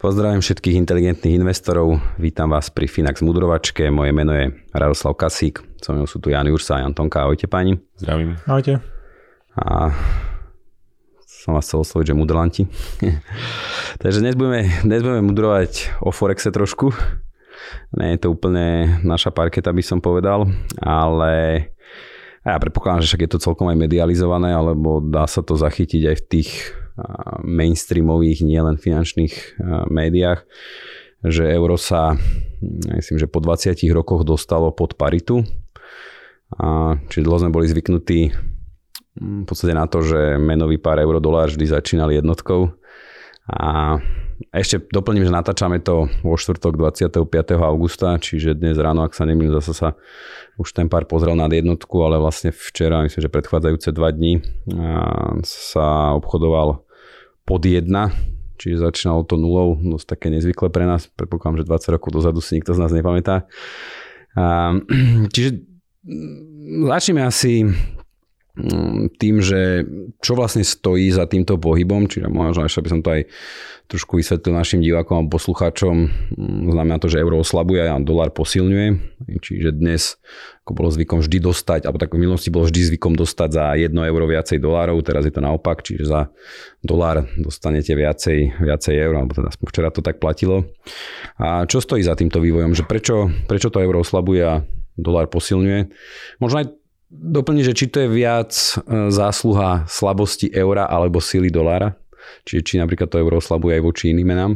Pozdravím všetkých inteligentných investorov, vítam vás pri Finax Mudrovačke, moje meno je Radoslav Kasík, so mnou sú tu Jan Jursa a Antonka, ahojte páni. Zdravím. Ahojte. A som vás chcel osloviť, že mudrlanti. Takže dnes budeme, dnes budeme mudrovať o Forexe trošku. Nie je to úplne naša parketa, by som povedal, ale ja predpokladám, že však je to celkom aj medializované, alebo dá sa to zachytiť aj v tých mainstreamových, nielen finančných médiách, že euro sa, myslím, že po 20 rokoch dostalo pod paritu. čiže dlho sme boli zvyknutí v podstate na to, že menový pár euro-dolár vždy začínali jednotkou. A ešte doplním, že natáčame to vo štvrtok 25. augusta, čiže dnes ráno, ak sa nemýlim, zase sa už ten pár pozrel nad jednotku, ale vlastne včera, myslím, že predchádzajúce dva dní sa obchodoval pod jedna, čiže začínalo to nulou, dosť také nezvyklé pre nás, predpokladám, že 20 rokov dozadu si nikto z nás nepamätá. Čiže začneme asi Mm, tým, že čo vlastne stojí za týmto pohybom, čiže možno ešte by som to aj trošku vysvetlil našim divákom a poslucháčom, mm, znamená to, že euro oslabuje a dolár posilňuje, čiže dnes ako bolo zvykom vždy dostať, alebo tak v minulosti bolo vždy zvykom dostať za 1 euro viacej dolárov, teraz je to naopak, čiže za dolár dostanete viacej, viacej eur, alebo teda včera to tak platilo. A čo stojí za týmto vývojom, že prečo, prečo to euro oslabuje a dolár posilňuje? Možno aj doplniť, že či to je viac e, zásluha slabosti eura alebo síly dolára? Čiže či napríklad to euro oslabuje aj voči iným menám?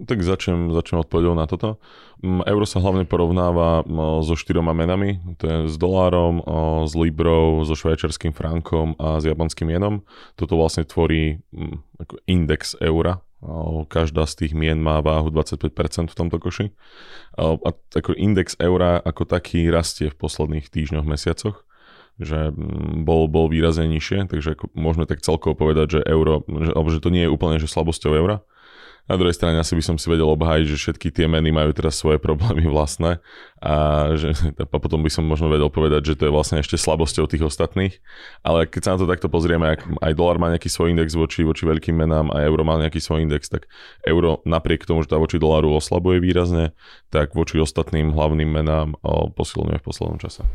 Tak začnem, začnem odpovedou na toto. Euro sa hlavne porovnáva so štyroma menami, to je s dolárom, s librou, so švajčarským frankom a s japonským jenom. Toto vlastne tvorí index eura, Každá z tých mien má váhu 25% v tomto koši. A ako index eura ako taký rastie v posledných týždňoch, mesiacoch že mm, bol, bol výrazne nižšie, takže ako môžeme tak celkovo povedať, že euro, že, alebo že to nie je úplne že slabosťou eura, na druhej strane asi by som si vedel obhájiť, že všetky tie meny majú teraz svoje problémy vlastné a, že, a potom by som možno vedel povedať, že to je vlastne ešte slabosťou tých ostatných. Ale keď sa na to takto pozrieme, ak aj dolar má nejaký svoj index voči, voči veľkým menám a euro má nejaký svoj index, tak euro napriek tomu, že tá voči dolaru oslabuje výrazne, tak voči ostatným hlavným menám posilňuje v poslednom čase.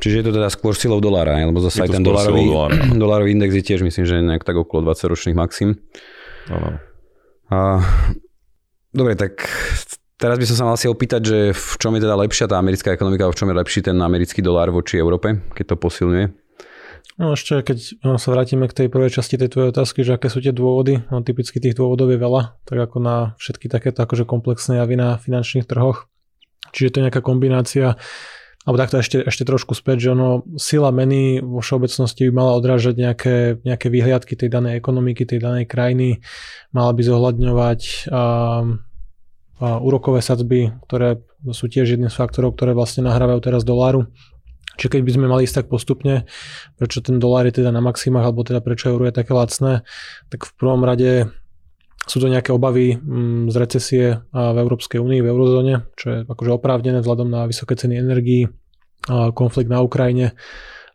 Čiže je to teda skôr silou dolára, lebo zase aj ten dolárový, dolárový index je tiež myslím, že nejak tak okolo 20 ročných maxim. Áno. A, dobre, tak teraz by som sa mal asi opýtať, že v čom je teda lepšia tá americká ekonomika, v čom je lepší ten americký dolár voči Európe, keď to posilňuje? No ešte, keď sa vrátime k tej prvej časti tej tvojej otázky, že aké sú tie dôvody, no typicky tých dôvodov je veľa, tak ako na všetky takéto akože komplexné javy na finančných trhoch. Čiže to je nejaká kombinácia alebo takto ešte, ešte trošku späť, že ono, sila meny vo všeobecnosti by mala odrážať nejaké, nejaké vyhliadky tej danej ekonomiky, tej danej krajiny, mala by zohľadňovať a, a úrokové sadzby, ktoré sú tiež jedným z faktorov, ktoré vlastne nahrávajú teraz doláru. Čiže keď by sme mali ísť tak postupne, prečo ten dolár je teda na maximách, alebo teda prečo euro je také lacné, tak v prvom rade sú to nejaké obavy mm, z recesie v Európskej únii, v eurozóne, čo je akože oprávnené vzhľadom na vysoké ceny energií, konflikt na Ukrajine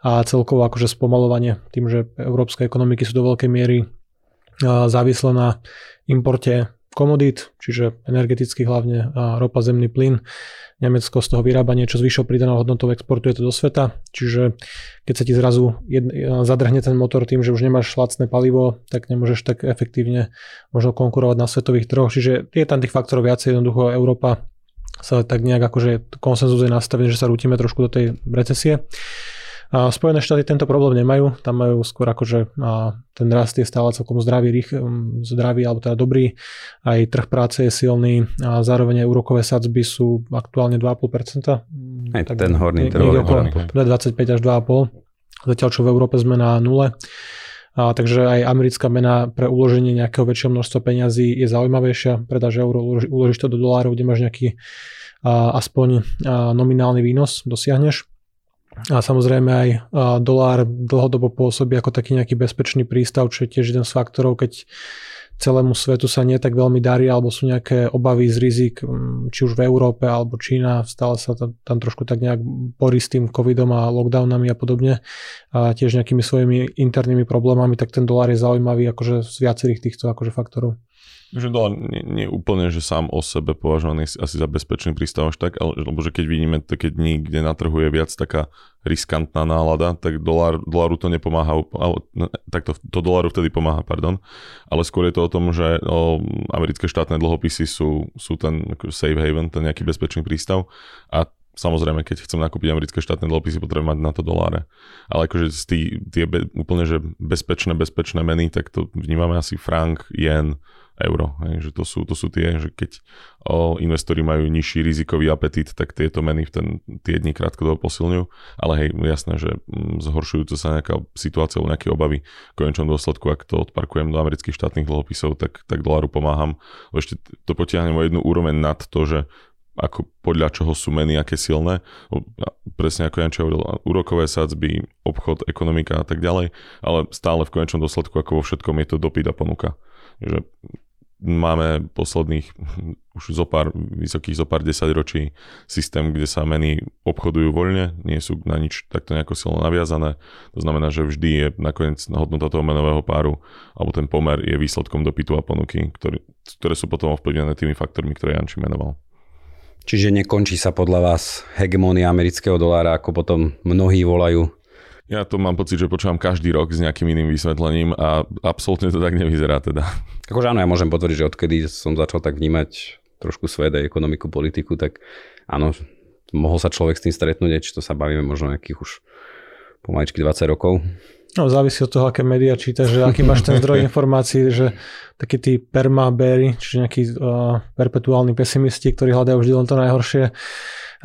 a celkovo akože spomalovanie tým, že európske ekonomiky sú do veľkej miery závislé na importe komodít, čiže energeticky hlavne ropa, zemný plyn. Nemecko z toho vyrába niečo s vyššou pridanou hodnotou, exportuje to do sveta, čiže keď sa ti zrazu jed, zadrhne ten motor tým, že už nemáš lacné palivo, tak nemôžeš tak efektívne možno konkurovať na svetových trhoch, čiže je tam tých faktorov viacej, jednoducho Európa sa tak nejak akože konsenzus je nastavený, že sa rútime trošku do tej recesie. A Spojené štáty tento problém nemajú, tam majú skôr akože a ten rast je stále celkom zdravý, rých, zdravý alebo teda dobrý, aj trh práce je silný a zároveň aj úrokové sadzby sú aktuálne 2,5%, Aj tak, ten horný je 25 až 2,5. Zatiaľ čo v Európe sme na nule. A, takže aj americká mena pre uloženie nejakého väčšieho množstva peňazí je zaujímavejšia. Predáš euro, uložíš to do dolárov, kde máš nejaký a, aspoň a, nominálny výnos, dosiahneš. A samozrejme aj dolár dlhodobo pôsobí ako taký nejaký bezpečný prístav, čo je tiež jeden z faktorov, keď celému svetu sa nie tak veľmi darí, alebo sú nejaké obavy z rizik, mm, či už v Európe alebo Čína, stále sa tam, tam trošku tak nejak borí s tým covidom a lockdownami a podobne a tiež nejakými svojimi internými problémami, tak ten dolár je zaujímavý akože z viacerých týchto akože faktorov. Že dolár nie, nie úplne, že sám o sebe považovaný asi za bezpečný prístav až tak, ale, lebo že keď vidíme také dni, kde na trhu je viac taká riskantná nálada, tak dolár, doláru to nepomáha, no, tak to, to doláru vtedy pomáha, pardon, ale skôr je to o tom, že o, americké štátne dlhopisy sú, sú ten safe haven, ten nejaký bezpečný prístav a Samozrejme, keď chcem nakúpiť americké štátne dlhopisy, potrebujem mať na to doláre. Ale akože tí, tie be, úplne že bezpečné, bezpečné meny, tak to vnímame asi frank, jen, euro. Hej, že to, sú, to sú tie, že keď o, investori majú nižší rizikový apetít, tak tieto meny v ten, tie dni krátkodobo posilňujú. Ale hej, jasné, že mm, zhoršujúca sa nejaká situácia alebo nejaké obavy v konečnom dôsledku, ak to odparkujem do amerických štátnych dlhopisov, tak, tak doláru pomáham. Ešte to potiahnem o jednu úroveň nad to, že ako podľa čoho sú meny, aké silné. Presne ako Janče hovoril, úrokové sadzby, obchod, ekonomika a tak ďalej, ale stále v konečnom dôsledku, ako vo všetkom, je to dopyt a ponuka. Že máme posledných už zo pár vysokých, zo pár desaťročí systém, kde sa meny obchodujú voľne, nie sú na nič takto nejako silno naviazané. To znamená, že vždy je nakoniec hodnota toho menového páru alebo ten pomer je výsledkom dopytu a ponuky, ktoré, ktoré sú potom ovplyvnené tými faktormi, ktoré Janči menoval. Čiže nekončí sa podľa vás hegemónia amerického dolára, ako potom mnohí volajú ja to mám pocit, že počúvam každý rok s nejakým iným vysvetlením a absolútne to tak nevyzerá teda. Akože áno, ja môžem potvrdiť, že odkedy som začal tak vnímať trošku svet a ekonomiku, politiku, tak áno, mohol sa človek s tým stretnúť, či to sa bavíme možno nejakých už pomaličky 20 rokov. No, závisí od toho, aké médiá čítaš, že aký máš ten zdroj informácií, že takí tí permabéry, čiže nejakí uh, perpetuálni pesimisti, ktorí hľadajú vždy len to najhoršie,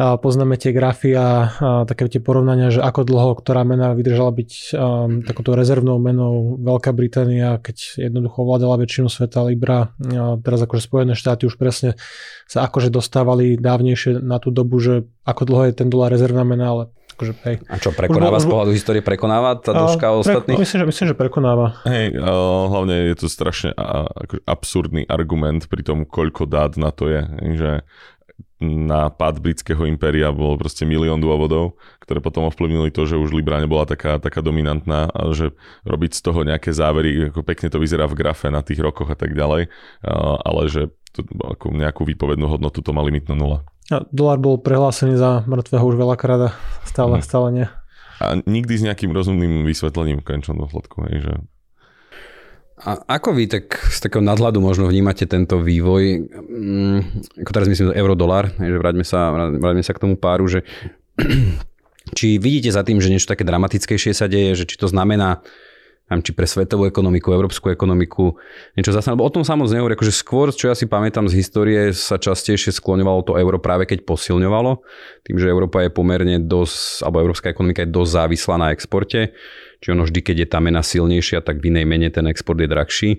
poznáme tie grafy a, také tie porovnania, že ako dlho ktorá mena vydržala byť um, takouto rezervnou menou Veľká Británia, keď jednoducho ovládala väčšinu sveta Libra, a teraz akože Spojené štáty už presne sa akože dostávali dávnejšie na tú dobu, že ako dlho je ten dolár rezervná mena, ale akože, hej. A čo, prekonáva už, z pohľadu histórie, prekonáva tá dĺžka ostatných? Myslím že, myslím, že prekonáva. Hej, hlavne je to strašne akože absurdný argument pri tom, koľko dát na to je, že na pád britského impéria bolo proste milión dôvodov, ktoré potom ovplyvnili to, že už Libra nebola taká, taká dominantná a že robiť z toho nejaké závery, ako pekne to vyzerá v grafe na tých rokoch a tak ďalej, ale že to, ako nejakú výpovednú hodnotu to má limit na nula. A dolár bol prehlásený za mŕtvého už veľakrát a stále, hmm. stále nie. A nikdy s nejakým rozumným vysvetlením v končnom dôsledku, hej, že a ako vy tak z takého nadhľadu možno vnímate tento vývoj, mm, ako teraz myslím euro-dolar, že vráťme sa, vráťme sa k tomu páru, že či vidíte za tým, že niečo také dramatickejšie sa deje, že či to znamená či pre svetovú ekonomiku, európsku ekonomiku, niečo zase, lebo o tom sa moc nehovorí, akože skôr, čo ja si pamätám z histórie, sa častejšie skloňovalo to euro práve keď posilňovalo, tým, že Európa je pomerne dosť, alebo európska ekonomika je dosť závislá na exporte, či ono vždy, keď je tá mena silnejšia, tak v inej mene ten export je drahší.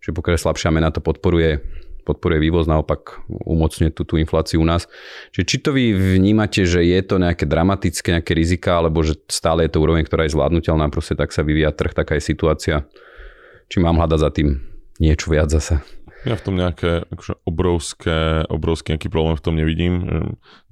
Čiže pokiaľ slabšia mena, to podporuje podporuje vývoz, naopak umocňuje tú, tú infláciu u nás. Čiže či to vy vnímate, že je to nejaké dramatické, nejaké rizika, alebo že stále je to úroveň, ktorá je zvládnutelná, proste tak sa vyvíja trh, taká je situácia. Či mám hľadať za tým niečo viac zase? Ja v tom nejaké akože obrovské, obrovský nejaký problém v tom nevidím.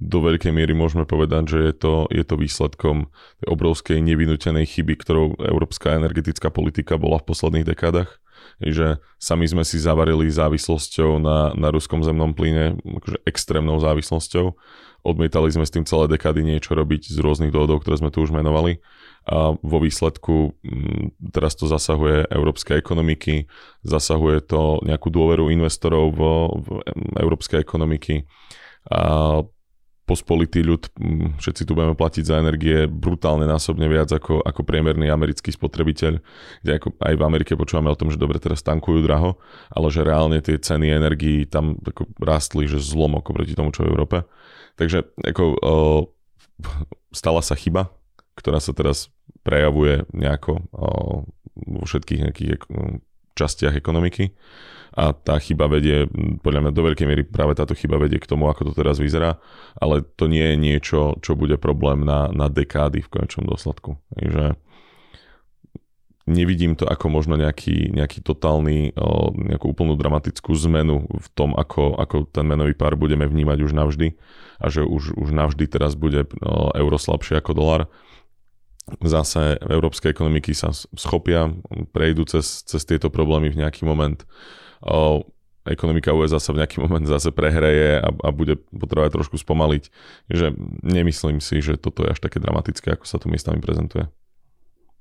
Do veľkej miery môžeme povedať, že je to, je to výsledkom tej obrovskej nevinútenej chyby, ktorou európska energetická politika bola v posledných dekádach. Že sami sme si zavarili závislosťou na, na ruskom zemnom plyne, akože extrémnou závislosťou. Odmietali sme s tým celé dekády niečo robiť z rôznych dôvodov, ktoré sme tu už menovali a vo výsledku mm, teraz to zasahuje európske ekonomiky, zasahuje to nejakú dôveru investorov v, v európskej ekonomiky a pospolitý ľud, mm, všetci tu budeme platiť za energie brutálne násobne viac ako, ako priemerný americký spotrebiteľ, kde ako aj v Amerike počúvame o tom, že dobre teraz tankujú draho, ale že reálne tie ceny energií tam ako rástli, že zlom ako proti tomu, čo v Európe. Takže ako, stala sa chyba, ktorá sa teraz prejavuje nejako vo všetkých nejakých častiach ekonomiky a tá chyba vedie, podľa mňa do veľkej miery práve táto chyba vedie k tomu, ako to teraz vyzerá, ale to nie je niečo, čo bude problém na, na dekády v konečnom dôsledku. Takže nevidím to ako možno nejaký, nejaký totálny, nejakú úplnú dramatickú zmenu v tom, ako, ako ten menový pár budeme vnímať už navždy a že už, už navždy teraz bude euro slabšie ako dolar zase európske ekonomiky sa schopia, prejdú cez, cez tieto problémy v nejaký moment. O, ekonomika USA sa v nejaký moment zase prehreje a, a bude potrebovať trošku spomaliť. Že nemyslím si, že toto je až také dramatické, ako sa tu miestami prezentuje.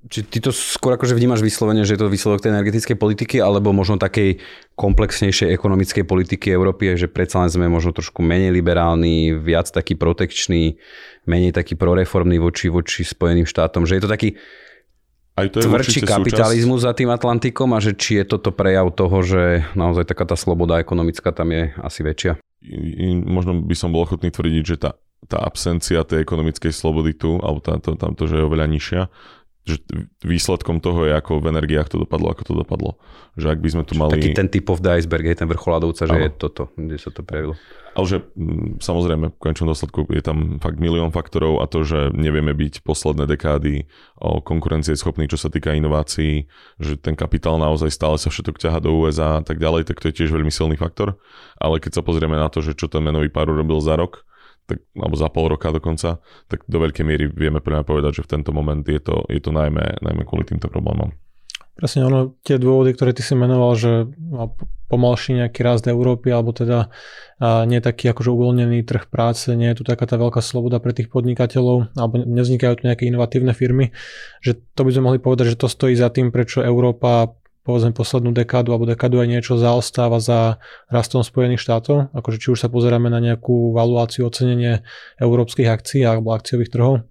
Či ty to skôr akože vnímaš vyslovene, že je to výsledok tej energetickej politiky, alebo možno takej komplexnejšej ekonomickej politiky Európy, že predsa len sme možno trošku menej liberálni, viac taký protekčný, menej taký proreformný voči, voči Spojeným štátom, že je to taký aj to je tvrdší kapitalizmus súčasť... za tým Atlantikom a že či je toto prejav toho, že naozaj taká tá sloboda ekonomická tam je asi väčšia. Možno by som bol ochotný tvrdiť, že tá, tá absencia tej ekonomickej slobody tu, alebo tá, to, tam to, že je oveľa nižšia, že výsledkom toho je, ako v energiách to dopadlo, ako to dopadlo. Že ak by sme tu mali... Taký ten typ of the iceberg, je ten vrchol ľadovca, že je toto, kde sa to prejavilo. Ale že mm, samozrejme, v konečnom dôsledku je tam fakt milión faktorov a to, že nevieme byť posledné dekády o konkurencie schopný, čo sa týka inovácií, že ten kapitál naozaj stále sa všetok ťaha do USA a tak ďalej, tak to je tiež veľmi silný faktor. Ale keď sa pozrieme na to, že čo ten menový pár urobil za rok, tak, alebo za pol roka dokonca, tak do veľkej miery vieme pre povedať, že v tento moment je to, je to najmä, najmä kvôli týmto problémom. Presne ono, tie dôvody, ktoré ty si menoval, že no, pomalší nejaký rast Európy, alebo teda nie taký akože uvoľnený trh práce, nie je tu taká tá veľká sloboda pre tých podnikateľov, alebo nevznikajú tu nejaké inovatívne firmy, že to by sme mohli povedať, že to stojí za tým, prečo Európa povedzme poslednú dekádu alebo dekádu aj niečo zaostáva za rastom Spojených štátov, akože či už sa pozeráme na nejakú valuáciu, ocenenie európskych akcií alebo akciových trhov,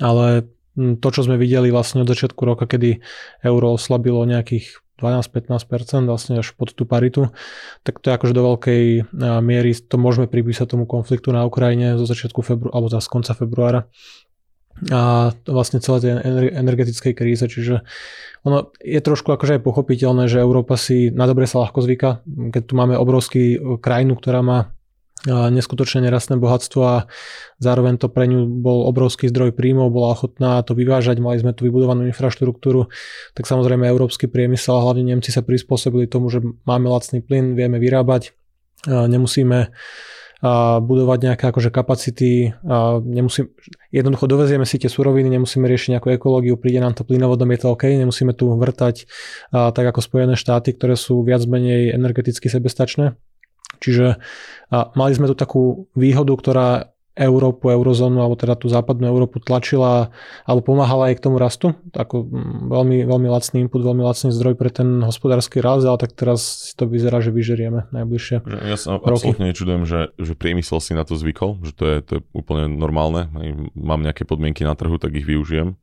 ale to, čo sme videli vlastne od začiatku roka, kedy euro oslabilo nejakých 12-15% vlastne až pod tú paritu, tak to je akože do veľkej miery to môžeme pripísať tomu konfliktu na Ukrajine zo začiatku februára, alebo z konca februára a vlastne celé tej energetickej kríze, čiže ono je trošku akože aj pochopiteľné, že Európa si na dobre sa ľahko zvyka, keď tu máme obrovský e, krajinu, ktorá má neskutočne nerastné bohatstvo a zároveň to pre ňu bol obrovský zdroj príjmov, bola ochotná to vyvážať, mali sme tu vybudovanú infraštruktúru, tak samozrejme európsky priemysel a hlavne Nemci sa prispôsobili tomu, že máme lacný plyn, vieme vyrábať, nemusíme a budovať nejaké akože kapacity. Nemusím, jednoducho dovezieme si tie suroviny, nemusíme riešiť nejakú ekológiu, príde nám to plynovodom, je to OK, nemusíme tu vrtať tak ako Spojené štáty, ktoré sú viac menej energeticky sebestačné. Čiže mali sme tu takú výhodu, ktorá Európu, eurozónu, alebo teda tú západnú Európu tlačila alebo pomáhala aj k tomu rastu. Ako mm, veľmi, veľmi lacný input, veľmi lacný zdroj pre ten hospodársky rast, ale tak teraz si to vyzerá, že vyžerieme najbližšie Ja sa roky. absolútne nečudujem, že, že priemysel si na to zvykol, že to je, to je úplne normálne. Mám nejaké podmienky na trhu, tak ich využijem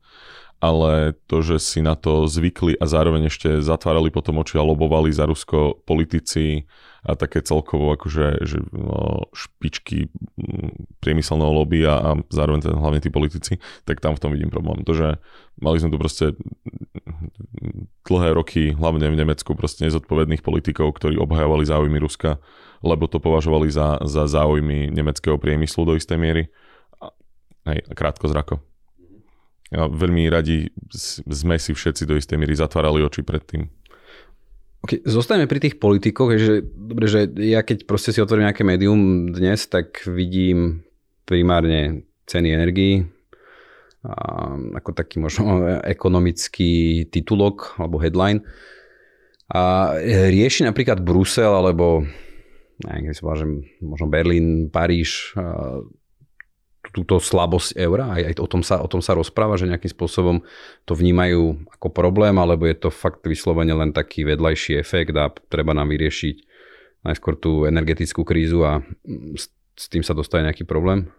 ale to, že si na to zvykli a zároveň ešte zatvárali potom oči a lobovali za Rusko politici a také celkovo akože že, no, špičky mm, priemyselného lobby a, a zároveň ten, hlavne tí politici, tak tam v tom vidím problém. To, že mali sme tu proste dlhé roky, hlavne v Nemecku, proste nezodpovedných politikov, ktorí obhajovali záujmy Ruska, lebo to považovali za, za záujmy nemeckého priemyslu do istej miery. Hej, krátko zrako. Veľmi radi sme si všetci do istej miery zatvárali oči pred tým. Okay, zostaneme pri tých politikoch, že, dobre, že ja keď proste si otvorím nejaké médium dnes, tak vidím primárne ceny energii, a ako taký možno ekonomický titulok alebo headline. A rieši napríklad Brusel alebo neviem, sa že možno Berlín, Paríž, túto slabosť eura? Aj, aj o, tom sa, o tom sa rozpráva, že nejakým spôsobom to vnímajú ako problém, alebo je to fakt vyslovene len taký vedľajší efekt a treba nám vyriešiť najskôr tú energetickú krízu a s, s tým sa dostane nejaký problém?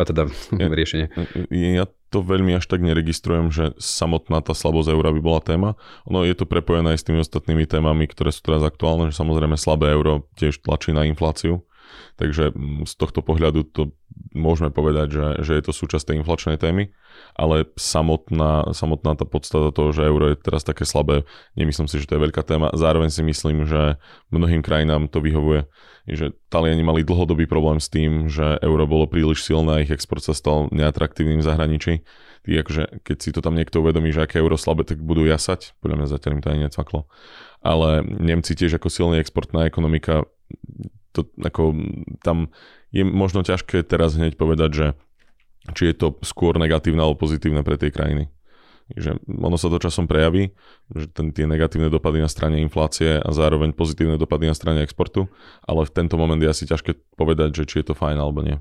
A teda ja, riešenie. Ja to veľmi až tak neregistrujem, že samotná tá slabosť eura by bola téma. Ono je to prepojené aj s tými ostatnými témami, ktoré sú teraz aktuálne, že samozrejme slabé euro tiež tlačí na infláciu Takže mm, z tohto pohľadu to môžeme povedať, že, že je to súčasť tej inflačnej témy, ale samotná, samotná tá podstata toho, že euro je teraz také slabé, nemyslím si, že to je veľká téma. Zároveň si myslím, že mnohým krajinám to vyhovuje, že Taliani mali dlhodobý problém s tým, že euro bolo príliš silné a ich export sa stal neatraktívnym v zahraničí. Ty akože, keď si to tam niekto uvedomí, že aké euro slabé, tak budú jasať. Podľa mňa zatiaľ im to ani necvaklo. Ale Nemci tiež ako silná exportná ekonomika, to, ako, tam je možno ťažké teraz hneď povedať, že či je to skôr negatívne alebo pozitívne pre tie krajiny. Že ono sa to časom prejaví, že ten, tie negatívne dopady na strane inflácie a zároveň pozitívne dopady na strane exportu, ale v tento moment je asi ťažké povedať, že či je to fajn alebo nie.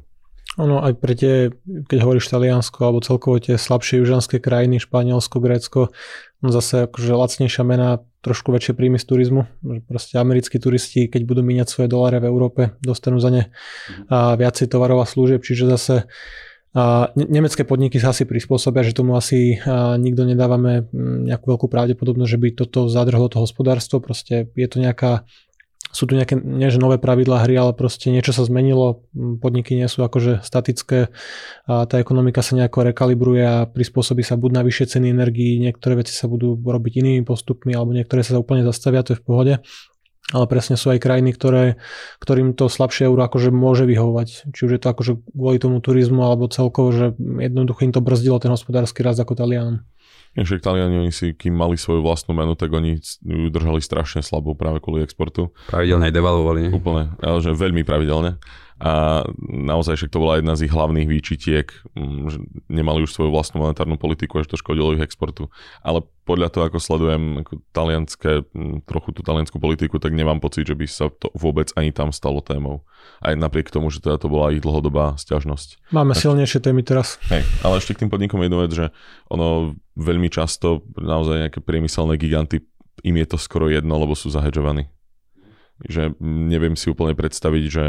Ono aj pre tie, keď hovoríš Taliansko alebo celkovo tie slabšie južanské krajiny, Španielsko, Grécko, no zase akože lacnejšia mena, trošku väčšie príjmy z turizmu. Proste americkí turisti, keď budú míňať svoje doláre v Európe, dostanú za ne a viacej tovarov a služieb, čiže zase a nemecké podniky sa asi prispôsobia, že tomu asi nikto nedávame nejakú veľkú pravdepodobnosť, že by toto zadrhlo to hospodárstvo. Proste je to nejaká sú tu nejaké, nie že nové pravidlá hry, ale proste niečo sa zmenilo, podniky nie sú akože statické a tá ekonomika sa nejako rekalibruje a prispôsobí sa buď na vyššie ceny energií, niektoré veci sa budú robiť inými postupmi alebo niektoré sa úplne zastavia, to je v pohode. Ale presne sú aj krajiny, ktoré, ktorým to slabšie euro akože môže vyhovovať. Či už je to akože kvôli tomu turizmu alebo celkovo, že jednoducho im to brzdilo ten hospodársky rast ako Talianom. Však Taliani, oni si, kým mali svoju vlastnú menu, tak oni ju držali strašne slabú práve kvôli exportu. Pravidelne aj devalovali. Nie? Úplne, ale že veľmi pravidelne a naozaj však to bola jedna z ich hlavných výčitiek, že nemali už svoju vlastnú monetárnu politiku a že to škodilo ich exportu. Ale podľa toho, ako sledujem ako talianské, trochu tú talianskú politiku, tak nemám pocit, že by sa to vôbec ani tam stalo témou. Aj napriek tomu, že teda to bola ich dlhodobá stiažnosť. Máme tak, silnejšie témy teraz. Hej, ale ešte k tým podnikom jednu vec, že ono veľmi často, naozaj nejaké priemyselné giganty, im je to skoro jedno, lebo sú zahedžovaní že neviem si úplne predstaviť, že,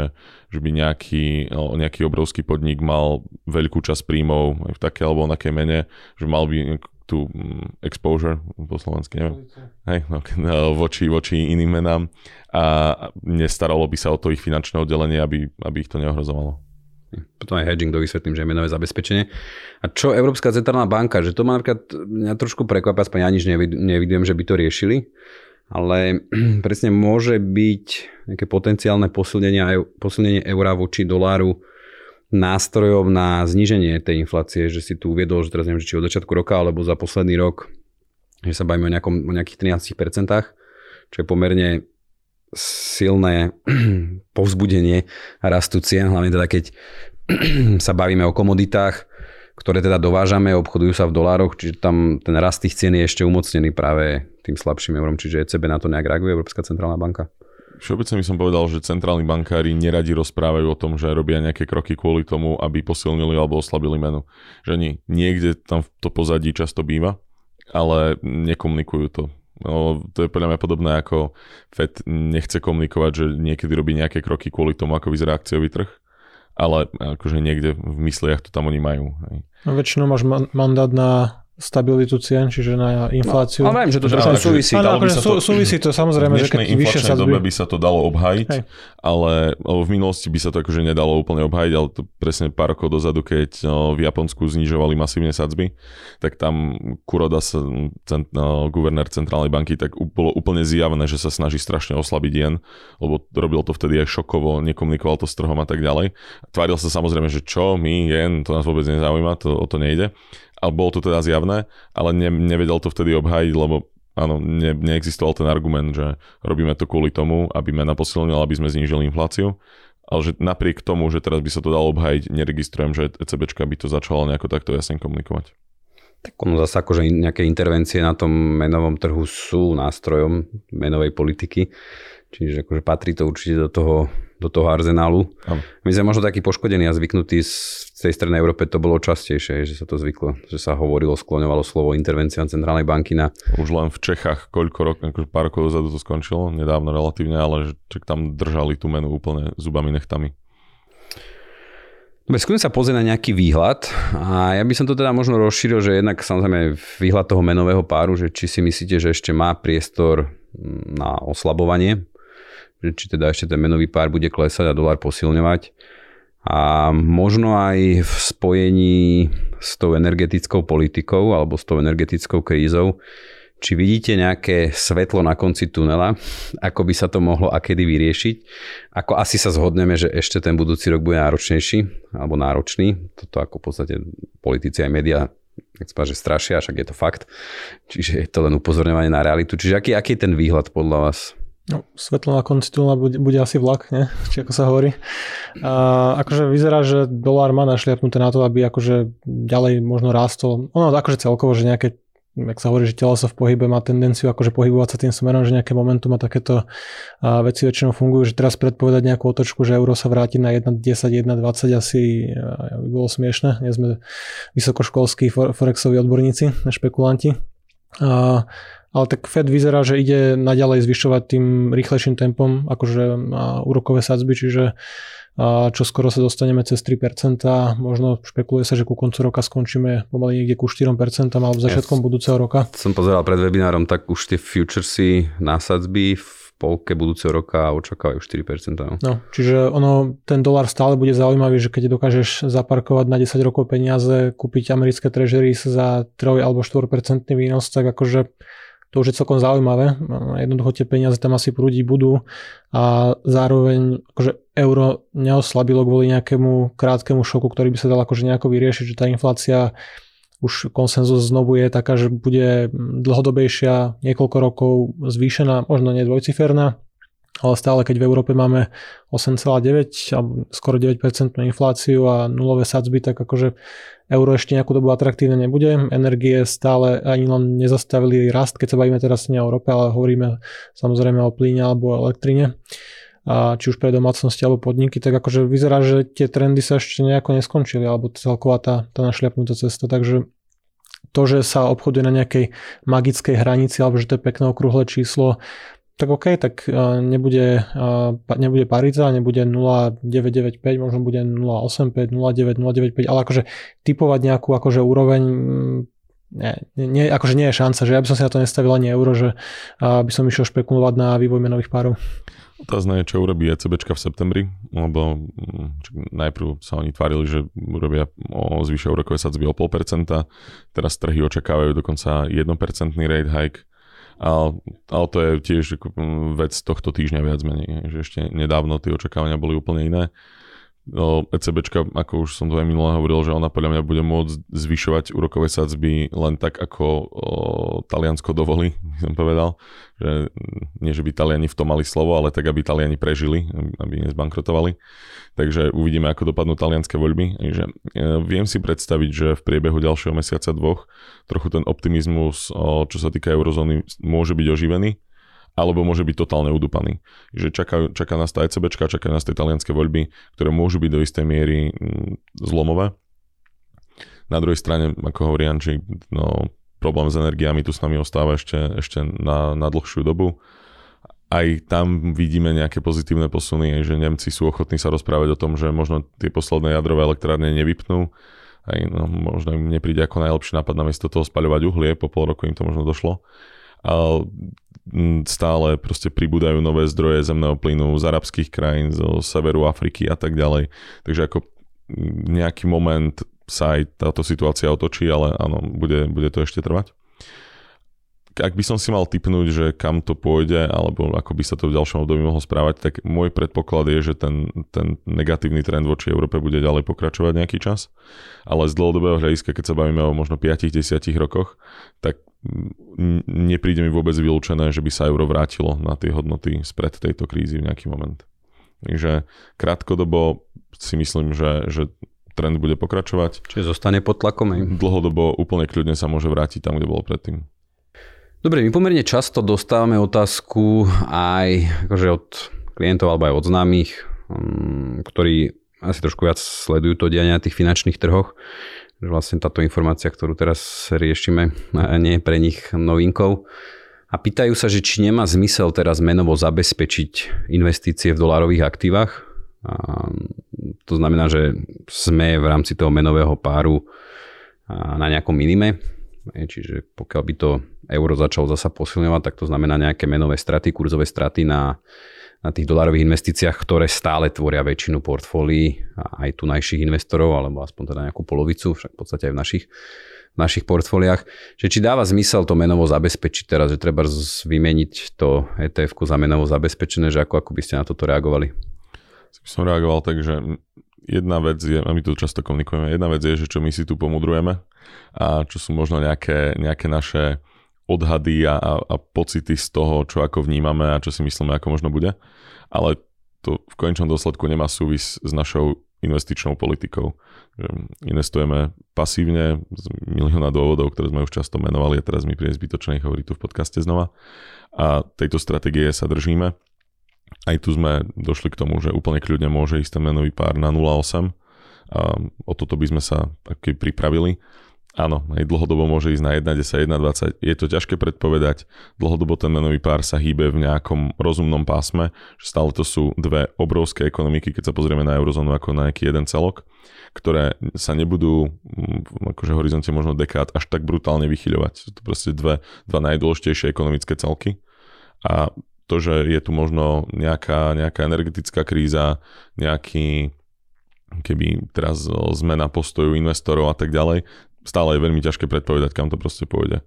že by nejaký, nejaký obrovský podnik mal veľkú časť príjmov v také alebo onakej mene, že mal by tú mm, exposure po slovensky, neviem, hej, no, no, voči, voči iným menám. A nestaralo by sa o to ich finančné oddelenie, aby, aby ich to neohrozovalo. Potom aj hedging dovysvetlím, že je menové zabezpečenie. A čo Európska centrálna banka, že to ma napríklad mňa trošku prekvapia, aspoň ja nič nevidujem, že by to riešili. Ale presne môže byť nejaké potenciálne posilnenie, posilnenie eura voči doláru nástrojov na zníženie tej inflácie, že si tu uviedol, že teraz neviem, či od začiatku roka alebo za posledný rok, že sa bavíme o, nejakom, o nejakých 13%, čo je pomerne silné povzbudenie rastu cien, hlavne teda keď sa bavíme o komoditách, ktoré teda dovážame, obchodujú sa v dolároch, čiže tam ten rast tých cien je ešte umocnený práve tým slabším eurom, čiže ECB na to nejak reaguje, Európska centrálna banka. Všeobecne by som povedal, že centrálni bankári neradi rozprávajú o tom, že robia nejaké kroky kvôli tomu, aby posilnili alebo oslabili menu. Že nie, niekde tam v to pozadí často býva, ale nekomunikujú to. No, to je podľa mňa podobné ako Fed nechce komunikovať, že niekedy robí nejaké kroky kvôli tomu, ako vyzerá akciový trh ale akože niekde v mysliach to tam oni majú. Hej. No, väčšinou máš mandát na stabilitu cien, čiže na infláciu. No, ale viem, že to trošku súvisí. Ale, ale to, súvisí to samozrejme, že keď vyššie sa dobe by sa to dalo obhajiť, Hej. ale v minulosti by sa to akože nedalo úplne obhajiť, ale to presne pár rokov dozadu, keď v Japonsku znižovali masívne sadzby, tak tam Kuroda, cent, guvernér centrálnej banky, tak bolo úplne zjavné, že sa snaží strašne oslabiť jen, lebo robil to vtedy aj šokovo, nekomunikoval to s trhom a tak ďalej. Tváril sa samozrejme, že čo, my, jen, to nás vôbec nezaujíma, to, o to nejde ale bolo to teda zjavné, ale ne, nevedel to vtedy obhajiť, lebo áno, ne, neexistoval ten argument, že robíme to kvôli tomu, aby mena posilnila, aby sme znížili infláciu. Ale že napriek tomu, že teraz by sa to dalo obhajiť, neregistrujem, že ECBčka by to začala nejako takto jasne komunikovať. Tak ono zase akože nejaké intervencie na tom menovom trhu sú nástrojom menovej politiky, čiže akože patrí to určite do toho do toho arzenálu. Ano. My sme možno takí poškodení a zvyknutí z tej strednej Európe to bolo častejšie, že sa to zvyklo, že sa hovorilo, skloňovalo slovo intervencia centrálnej banky na... Už len v Čechách koľko rok, akože pár rokov dozadu to skončilo, nedávno relatívne, ale že tam držali tú menu úplne zubami nechtami. Dobre, skúsim sa pozrieť na nejaký výhľad a ja by som to teda možno rozšíril, že jednak samozrejme výhľad toho menového páru, že či si myslíte, že ešte má priestor na oslabovanie či teda ešte ten menový pár bude klesať a dolár posilňovať. A možno aj v spojení s tou energetickou politikou alebo s tou energetickou krízou, či vidíte nejaké svetlo na konci tunela, ako by sa to mohlo a kedy vyriešiť. Ako asi sa zhodneme, že ešte ten budúci rok bude náročnejší alebo náročný. Toto ako v podstate politici aj médiá sa že strašia, však je to fakt. Čiže je to len upozorňovanie na realitu. Čiže aký, aký je ten výhľad podľa vás? No, svetlo na konci tunela bude, bude asi vlak, ne? či ako sa hovorí. A akože vyzerá, že dolár má našliapnuté na to, aby akože ďalej možno rástol. Ono akože celkovo, že nejaké jak sa hovorí, že telo sa v pohybe má tendenciu akože pohybovať sa tým smerom, že nejaké momentum a takéto a veci väčšinou fungujú, že teraz predpovedať nejakú otočku, že euro sa vráti na 1,10, 1,20 asi by bolo smiešne. Nie sme vysokoškolskí forexoví odborníci, špekulanti. A, ale tak Fed vyzerá, že ide naďalej zvyšovať tým rýchlejším tempom akože úrokové sadzby, čiže čo skoro sa dostaneme cez 3%, možno špekuluje sa, že ku koncu roka skončíme pomaly niekde ku 4% alebo začiatkom ja budúceho roka. Som pozeral pred webinárom, tak už tie futuresy na sadzby v polke budúceho roka očakávajú 4%. No. no, čiže ono, ten dolar stále bude zaujímavý, že keď dokážeš zaparkovať na 10 rokov peniaze, kúpiť americké treasuries za 3 alebo 4% výnos, tak akože to už je celkom zaujímavé. Jednoducho tie peniaze tam asi prúdiť budú a zároveň akože euro neoslabilo kvôli nejakému krátkemu šoku, ktorý by sa dal akože nejako vyriešiť, že tá inflácia už konsenzus znovu je taká, že bude dlhodobejšia, niekoľko rokov zvýšená, možno nie dvojciferná, ale stále keď v Európe máme 8,9 alebo skoro 9% infláciu a nulové sadzby, tak akože euro ešte nejakú dobu atraktívne nebude. Energie stále ani len nezastavili rast, keď sa bavíme teraz nie o Európe, ale hovoríme samozrejme o plyne alebo o elektrine a či už pre domácnosti alebo podniky, tak akože vyzerá, že tie trendy sa ešte nejako neskončili, alebo celková tá, tá našliapnutá cesta, takže to, že sa obchoduje na nejakej magickej hranici, alebo že to je pekné okrúhle číslo, tak OK, tak nebude, nebude parica, nebude 0,995, možno bude 0,85, 0,9, 0,95, ale akože typovať nejakú akože úroveň mm, nie, nie, akože nie je šanca, že ja by som si na to nestavil ani euro, že by som išiel špekulovať na vývoj menových párov. Otázne je, čo urobí ECBčka v septembri, lebo mm, najprv sa oni tvárili, že urobia o zvyššie úrokové sadzby o 0,5%, teraz trhy očakávajú dokonca 1% rate hike, ale, ale to je tiež mm, vec tohto týždňa viac menej, že ešte nedávno tie očakávania boli úplne iné. No, ECBčka, ako už som to aj minulé hovoril, že ona podľa mňa bude môcť zvyšovať úrokové sadzby len tak, ako o, Taliansko dovolí, som povedal. Že, nie, že by Taliani v tom mali slovo, ale tak, aby Taliani prežili, aby nezbankrotovali. Takže uvidíme, ako dopadnú talianské voľby. Takže, e, viem si predstaviť, že v priebehu ďalšieho mesiaca dvoch trochu ten optimizmus, o, čo sa týka eurozóny, môže byť oživený alebo môže byť totálne udupaný. Že čaká, čaká nás tá ECB, čaká nás tie talianské voľby, ktoré môžu byť do istej miery mm, zlomové. Na druhej strane, ako hovorí Janči, no, problém s energiami tu s nami ostáva ešte, ešte na, na dlhšiu dobu. Aj tam vidíme nejaké pozitívne posuny, že Nemci sú ochotní sa rozprávať o tom, že možno tie posledné jadrové elektrárne nevypnú. Aj no, možno im nepríde ako najlepší nápad namiesto toho spaľovať uhlie, po pol roku im to možno došlo stále proste pribúdajú nové zdroje zemného plynu z arabských krajín, zo severu Afriky a tak ďalej. Takže ako nejaký moment sa aj táto situácia otočí, ale áno, bude, bude to ešte trvať. Ak by som si mal typnúť, že kam to pôjde, alebo ako by sa to v ďalšom období mohlo správať, tak môj predpoklad je, že ten, ten negatívny trend voči Európe bude ďalej pokračovať nejaký čas. Ale z dlhodobého hľadiska, keď sa bavíme o možno 5-10 rokoch, tak nepríde mi vôbec vylúčené, že by sa euro vrátilo na tie hodnoty spred tejto krízy v nejaký moment. Takže krátkodobo si myslím, že, že trend bude pokračovať. Čiže zostane pod tlakom aj? Dlhodobo úplne kľudne sa môže vrátiť tam, kde bolo predtým. Dobre, my pomerne často dostávame otázku aj akože od klientov alebo aj od známych, mm, ktorí asi trošku viac sledujú to dianie na tých finančných trhoch, že vlastne táto informácia, ktorú teraz riešime, nie je pre nich novinkou. A pýtajú sa, že či nemá zmysel teraz menovo zabezpečiť investície v dolárových aktívach. A to znamená, že sme v rámci toho menového páru na nejakom minime. Čiže pokiaľ by to euro začalo zasa posilňovať, tak to znamená nejaké menové straty, kurzové straty na, na tých dolárových investíciách, ktoré stále tvoria väčšinu portfólií aj tu najších investorov, alebo aspoň teda nejakú polovicu, však v podstate aj v našich, v našich portfóliách. Že či dáva zmysel to menovo zabezpečiť teraz, že treba vymeniť to etf za menovo zabezpečené, že ako, ako by ste na toto reagovali? By som reagoval tak, že jedna vec je, a my tu často komunikujeme, jedna vec je, že čo my si tu pomudrujeme a čo sú možno nejaké, nejaké naše odhady a, a, pocity z toho, čo ako vnímame a čo si myslíme, ako možno bude. Ale to v konečnom dôsledku nemá súvis s našou investičnou politikou. Investujeme pasívne z milióna dôvodov, ktoré sme už často menovali a teraz mi príde zbytočne ich hovoriť tu v podcaste znova. A tejto stratégie sa držíme. Aj tu sme došli k tomu, že úplne kľudne môže ísť ten menový pár na 0,8. A o toto by sme sa pripravili. Áno, aj dlhodobo môže ísť na 1,10, 1,20. Je to ťažké predpovedať. Dlhodobo ten menový pár sa hýbe v nejakom rozumnom pásme, že stále to sú dve obrovské ekonomiky, keď sa pozrieme na eurozónu ako na nejaký jeden celok, ktoré sa nebudú v akože horizonte možno dekád až tak brutálne vychyľovať. Sú to proste dve, dva najdôležitejšie ekonomické celky. A to, že je tu možno nejaká, nejaká energetická kríza, nejaký keby teraz zmena postoju investorov a tak ďalej, stále je veľmi ťažké predpovedať, kam to proste pôjde.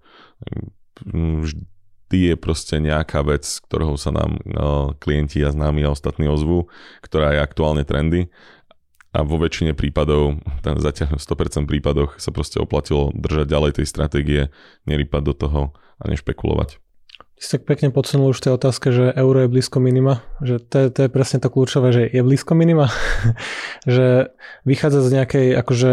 Vždy je proste nejaká vec, ktorou sa nám no, klienti a známi a ostatní ozvú, ktorá je aktuálne trendy a vo väčšine prípadov, ten zatiaľ v 100% prípadoch sa proste oplatilo držať ďalej tej stratégie, nerýpať do toho a nešpekulovať. Ty si tak pekne podsunul už tej otázke, že euro je blízko minima, že to je, to je presne to kľúčové, že je blízko minima, že vychádza z nejakej, akože,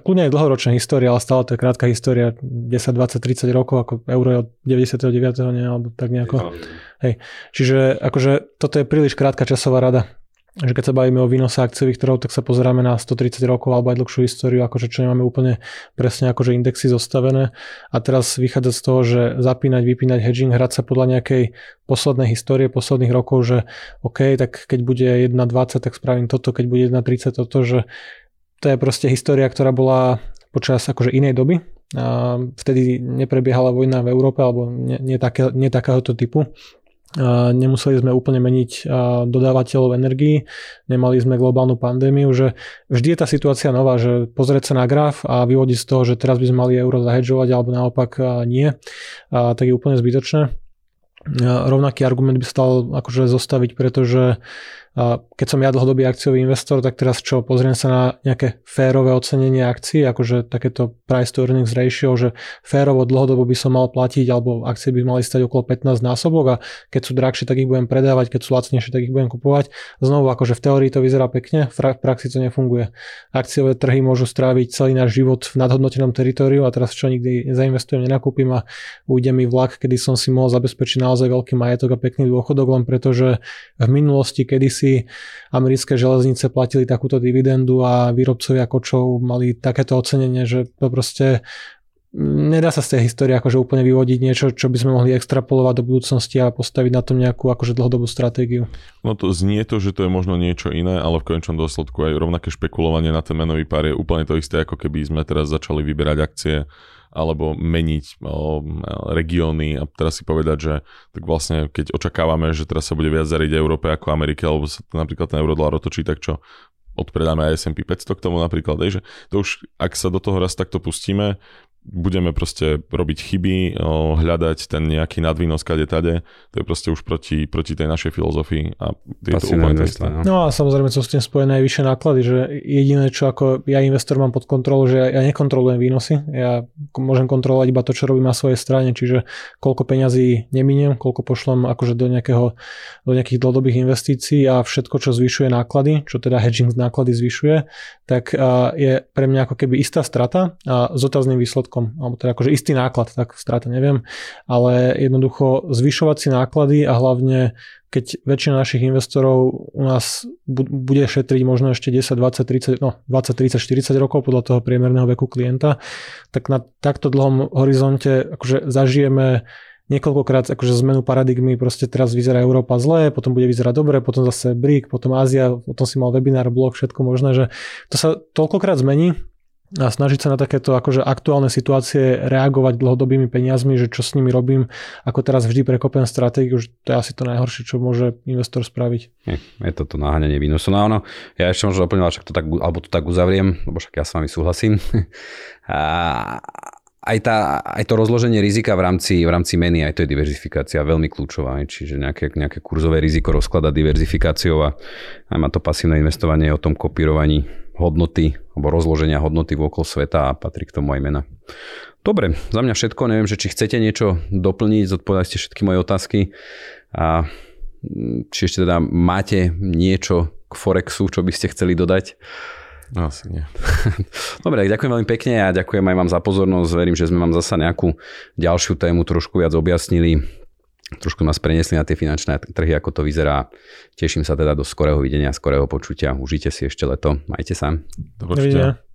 kľudne aj dlhoročnej histórie, ale stále to je krátka história, 10, 20, 30 rokov, ako euro je od 99. Nie, alebo tak nejako. Hej. Čiže akože toto je príliš krátka časová rada že keď sa bavíme o výnose akciových trhov, tak sa pozeráme na 130 rokov alebo aj dlhšiu históriu, akože čo nemáme úplne presne akože indexy zostavené. A teraz vychádza z toho, že zapínať, vypínať hedging, hrať sa podľa nejakej poslednej histórie, posledných rokov, že OK, tak keď bude 1.20, tak spravím toto, keď bude 1.30 toto, že to je proste história, ktorá bola počas akože inej doby. A vtedy neprebiehala vojna v Európe alebo nie, nie, také, nie takéhoto typu nemuseli sme úplne meniť dodávateľov energii, nemali sme globálnu pandémiu, že vždy je tá situácia nová, že pozrieť sa na graf a vyvodiť z toho, že teraz by sme mali euro zahedžovať alebo naopak nie, tak je úplne zbytočné. Rovnaký argument by stal akože zostaviť, pretože keď som ja dlhodobý akciový investor, tak teraz čo, pozriem sa na nejaké férové ocenenie akcií, akože takéto price to earnings ratio, že férovo dlhodobo by som mal platiť, alebo akcie by mali stať okolo 15 násobok a keď sú drahšie, tak ich budem predávať, keď sú lacnejšie, tak ich budem kupovať. Znovu, akože v teórii to vyzerá pekne, v praxi to nefunguje. Akciové trhy môžu stráviť celý náš život v nadhodnotenom teritóriu a teraz čo nikdy nezainvestujem, nenakúpim a ujde mi vlak, kedy som si mohol zabezpečiť naozaj veľký majetok a pekný dôchodok, len pretože v minulosti kedysi si americké železnice platili takúto dividendu a výrobcovia kočov mali takéto ocenenie, že to proste nedá sa z tej histórie akože úplne vyvodiť niečo, čo by sme mohli extrapolovať do budúcnosti a postaviť na tom nejakú akože dlhodobú stratégiu. No to znie to, že to je možno niečo iné, ale v konečnom dôsledku aj rovnaké špekulovanie na ten menový pár je úplne to isté, ako keby sme teraz začali vyberať akcie alebo meniť regióny a teraz si povedať, že tak vlastne keď očakávame, že teraz sa bude viac zariť Európe ako Amerike, alebo sa napríklad ten eurodolár otočí, tak čo? Odpredáme aj S&P 500 k tomu napríklad, že to už, ak sa do toho raz takto pustíme, budeme proste robiť chyby, hľadať ten nejaký nadvýnos kade tade, to je proste už proti, proti tej našej filozofii a je to úplne to no. no a samozrejme sú s tým spojené aj vyššie náklady, že jediné čo ako ja investor mám pod kontrolou, že ja nekontrolujem výnosy, ja môžem kontrolovať iba to, čo robím na svojej strane, čiže koľko peňazí neminiem, koľko pošlem akože do, nejakého, do nejakých dlhodobých investícií a všetko, čo zvyšuje náklady, čo teda hedging náklady zvyšuje, tak je pre mňa ako keby istá strata a s otázným výsledkom výsledkom, alebo teda akože istý náklad, tak strata neviem, ale jednoducho zvyšovať si náklady a hlavne keď väčšina našich investorov u nás bude šetriť možno ešte 10, 20, 30, no 20, 30, 40 rokov podľa toho priemerného veku klienta, tak na takto dlhom horizonte akože zažijeme niekoľkokrát akože zmenu paradigmy, proste teraz vyzerá Európa zle, potom bude vyzerať dobre, potom zase BRIC, potom Ázia, potom si mal webinár, blog, všetko možné, že to sa toľkokrát zmení, a snažiť sa na takéto akože aktuálne situácie reagovať dlhodobými peniazmi, že čo s nimi robím, ako teraz vždy prekopem stratégiu, že to je asi to najhoršie, čo môže investor spraviť. Je, je to to naháňanie výnosu. No áno, ja ešte možno doplňovať, však to tak, alebo to tak uzavriem, lebo však ja s vami súhlasím. a, aj, tá, aj to rozloženie rizika v rámci, v rámci meny, aj to je diverzifikácia veľmi kľúčová. Čiže nejaké, nejaké kurzové riziko rozklada diverzifikáciou a aj má to pasívne investovanie o tom kopírovaní hodnoty alebo rozloženia hodnoty okolo sveta a patrí k tomu aj mena. Dobre, za mňa všetko. Neviem, že či chcete niečo doplniť, zodpovedali ste všetky moje otázky a mm, či ešte teda máte niečo k Forexu, čo by ste chceli dodať. No, asi nie. Dobre, ďakujem veľmi pekne a ďakujem aj vám za pozornosť. Verím, že sme vám zasa nejakú ďalšiu tému trošku viac objasnili. Trošku nás preniesli na tie finančné trhy, ako to vyzerá. Teším sa teda do skorého videnia, skorého počutia. Užite si ešte leto. Majte sa. Do počutia.